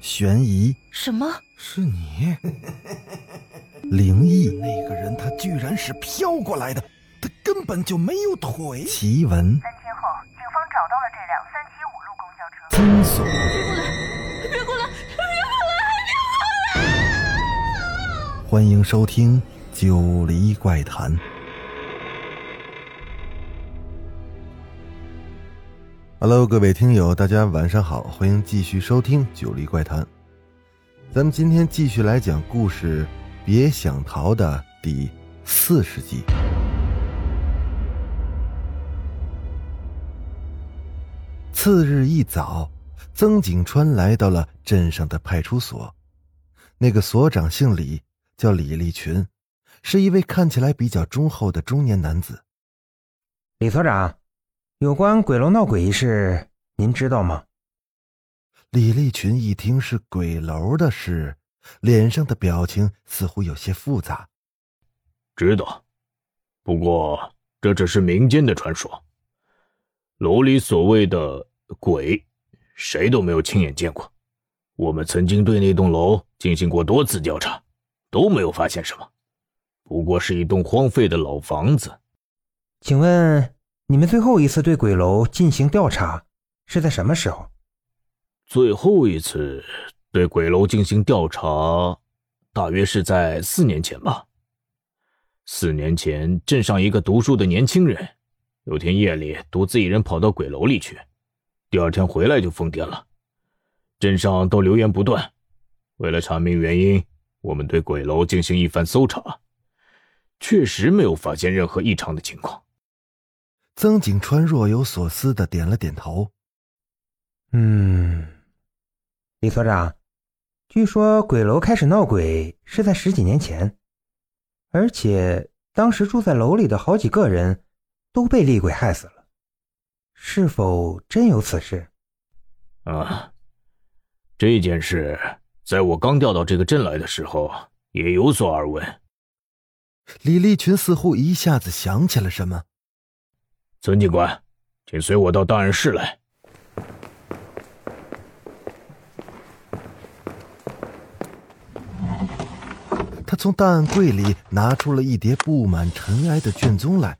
悬疑，什么？是你？灵异，那个人他居然是飘过来的，他根本就没有腿。奇闻，三天后，警方找到了这辆三七五路公交车。惊悚，别过来！别过来！别过来！欢迎收听《九黎怪谈》。Hello，各位听友，大家晚上好，欢迎继续收听《九黎怪谈》。咱们今天继续来讲故事，《别想逃》的第四十集。次日一早，曾景川来到了镇上的派出所。那个所长姓李，叫李立群，是一位看起来比较忠厚的中年男子。李所长。有关鬼楼闹鬼一事，您知道吗？李立群一听是鬼楼的事，脸上的表情似乎有些复杂。知道，不过这只是民间的传说。楼里所谓的鬼，谁都没有亲眼见过。我们曾经对那栋楼进行过多次调查，都没有发现什么，不过是一栋荒废的老房子。请问？你们最后一次对鬼楼进行调查是在什么时候？最后一次对鬼楼进行调查，大约是在四年前吧。四年前，镇上一个读书的年轻人，有天夜里独自一人跑到鬼楼里去，第二天回来就疯癫了。镇上都流言不断。为了查明原因，我们对鬼楼进行一番搜查，确实没有发现任何异常的情况。曾景川若有所思的点了点头。嗯，李所长，据说鬼楼开始闹鬼是在十几年前，而且当时住在楼里的好几个人都被厉鬼害死了，是否真有此事？啊，这件事在我刚调到这个镇来的时候也有所耳闻。李立群似乎一下子想起了什么。曾警官，请随我到档案室来。他从档案柜里拿出了一叠布满尘埃的卷宗来，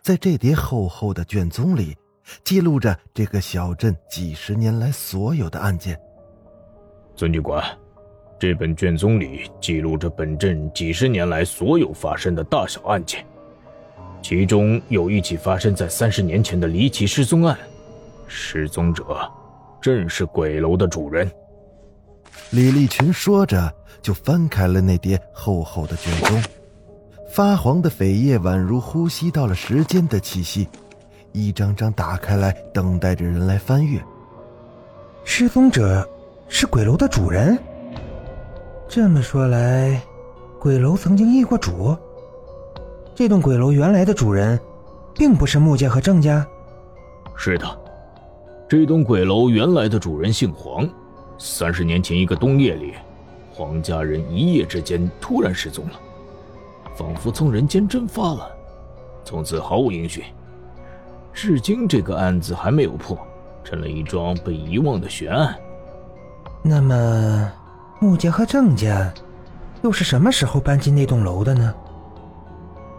在这叠厚厚的卷宗里，记录着这个小镇几十年来所有的案件。孙警官，这本卷宗里记录着本镇几十年来所有发生的大小案件。其中有一起发生在三十年前的离奇失踪案，失踪者正是鬼楼的主人。李立群说着，就翻开了那叠厚厚的卷宗，发黄的扉页宛如呼吸到了时间的气息，一张张打开来，等待着人来翻阅。失踪者是鬼楼的主人，这么说来，鬼楼曾经易过主。这栋鬼楼原来的主人，并不是穆家和郑家。是的，这栋鬼楼原来的主人姓黄。三十年前一个冬夜里，黄家人一夜之间突然失踪了，仿佛从人间蒸发了，从此毫无音讯。至今这个案子还没有破，成了一桩被遗忘的悬案。那么，穆家和郑家又是什么时候搬进那栋楼的呢？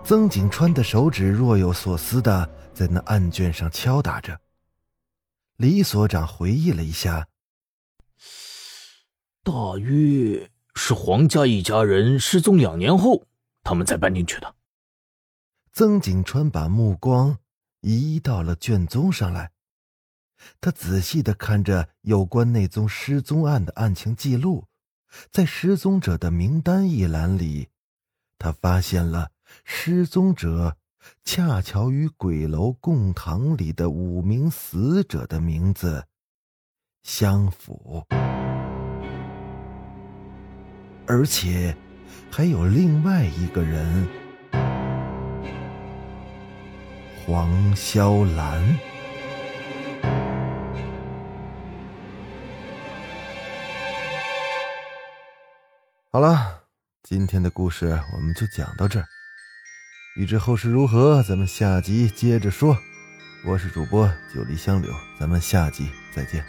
曾景川的手指若有所思的在那案卷上敲打着。李所长回忆了一下，大约是黄家一家人失踪两年后，他们才搬进去的。曾景川把目光移到了卷宗上来，他仔细的看着有关那宗失踪案的案情记录，在失踪者的名单一栏里，他发现了。失踪者恰巧与鬼楼供堂里的五名死者的名字相符，而且还有另外一个人黄潇兰。好了，今天的故事我们就讲到这儿。欲知后事如何，咱们下集接着说。我是主播九黎香柳，咱们下集再见。